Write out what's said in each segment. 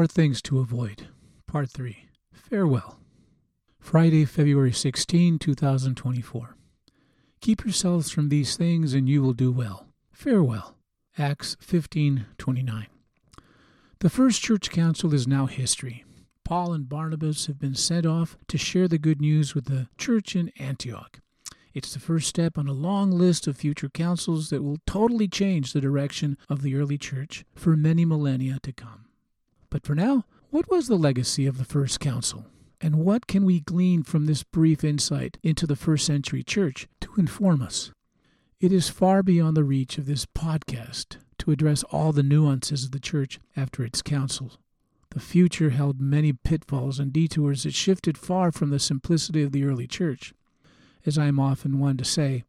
or things to avoid. Part 3 Farewell. Friday, February 16, 2024. Keep yourselves from these things, and you will do well. Farewell. Acts 15:29. The first church council is now history. Paul and Barnabas have been sent off to share the good news with the church in Antioch. It's the first step on a long list of future councils that will totally change the direction of the early church for many millennia to come. But for now, what was the legacy of the first council? And what can we glean from this brief insight into the first century church to inform us? It is far beyond the reach of this podcast to address all the nuances of the church after its council. The future held many pitfalls and detours that shifted far from the simplicity of the early church. As I am often one to say,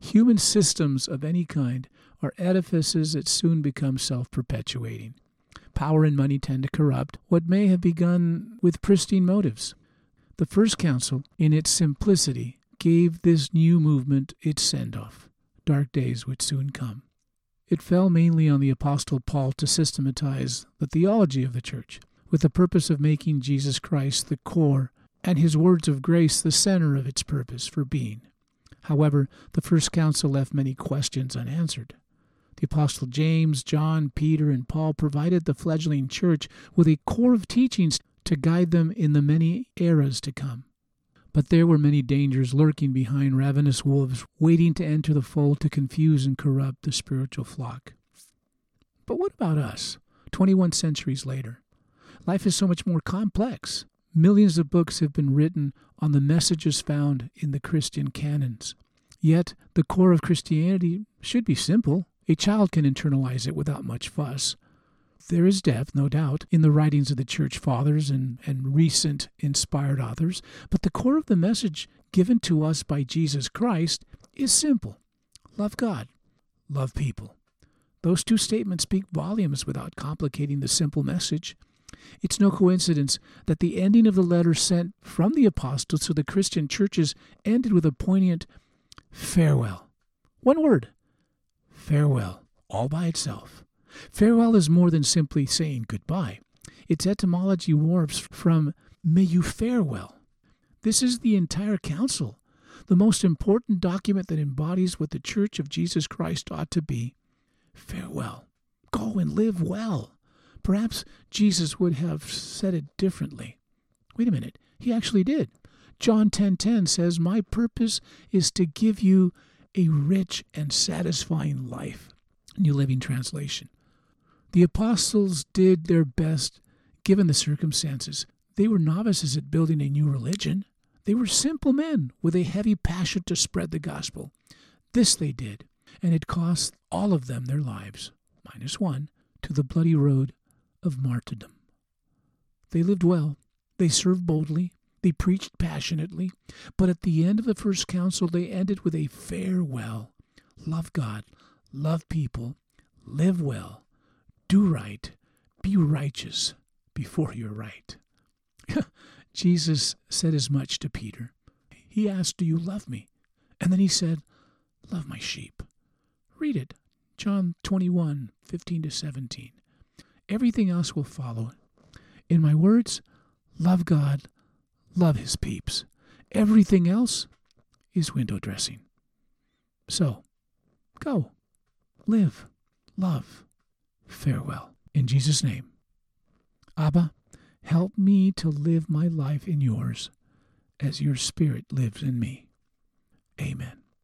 human systems of any kind are edifices that soon become self perpetuating. Power and money tend to corrupt what may have begun with pristine motives. The First Council, in its simplicity, gave this new movement its send off. Dark days would soon come. It fell mainly on the Apostle Paul to systematize the theology of the Church, with the purpose of making Jesus Christ the core and his words of grace the center of its purpose for being. However, the First Council left many questions unanswered. The Apostle James, John, Peter, and Paul provided the fledgling church with a core of teachings to guide them in the many eras to come. But there were many dangers lurking behind ravenous wolves, waiting to enter the fold to confuse and corrupt the spiritual flock. But what about us, 21 centuries later? Life is so much more complex. Millions of books have been written on the messages found in the Christian canons. Yet, the core of Christianity should be simple. A child can internalize it without much fuss. There is depth, no doubt, in the writings of the church fathers and, and recent inspired authors, but the core of the message given to us by Jesus Christ is simple love God, love people. Those two statements speak volumes without complicating the simple message. It's no coincidence that the ending of the letter sent from the apostles to the Christian churches ended with a poignant farewell. One word farewell, all by itself. Farewell is more than simply saying goodbye. Its etymology warps from may you fare well. This is the entire council, the most important document that embodies what the Church of Jesus Christ ought to be. Farewell. Go and live well. Perhaps Jesus would have said it differently. Wait a minute, he actually did. John 10:10 10, 10 says, "My purpose is to give you a rich and satisfying life." New Living Translation. The apostles did their best given the circumstances. They were novices at building a new religion. They were simple men with a heavy passion to spread the gospel. This they did, and it cost all of them their lives, minus one, to the bloody road of martyrdom. They lived well, they served boldly, they preached passionately, but at the end of the first council, they ended with a farewell. Love God, love people, live well, do right, be righteous before you're right. Jesus said as much to Peter. He asked, Do you love me? And then he said, Love my sheep. Read it. John 21, 15 to 17. Everything else will follow. In my words, love God, love his peeps. Everything else is window dressing. So, go, live, love, farewell. In Jesus' name. Abba, help me to live my life in yours as your Spirit lives in me. Amen.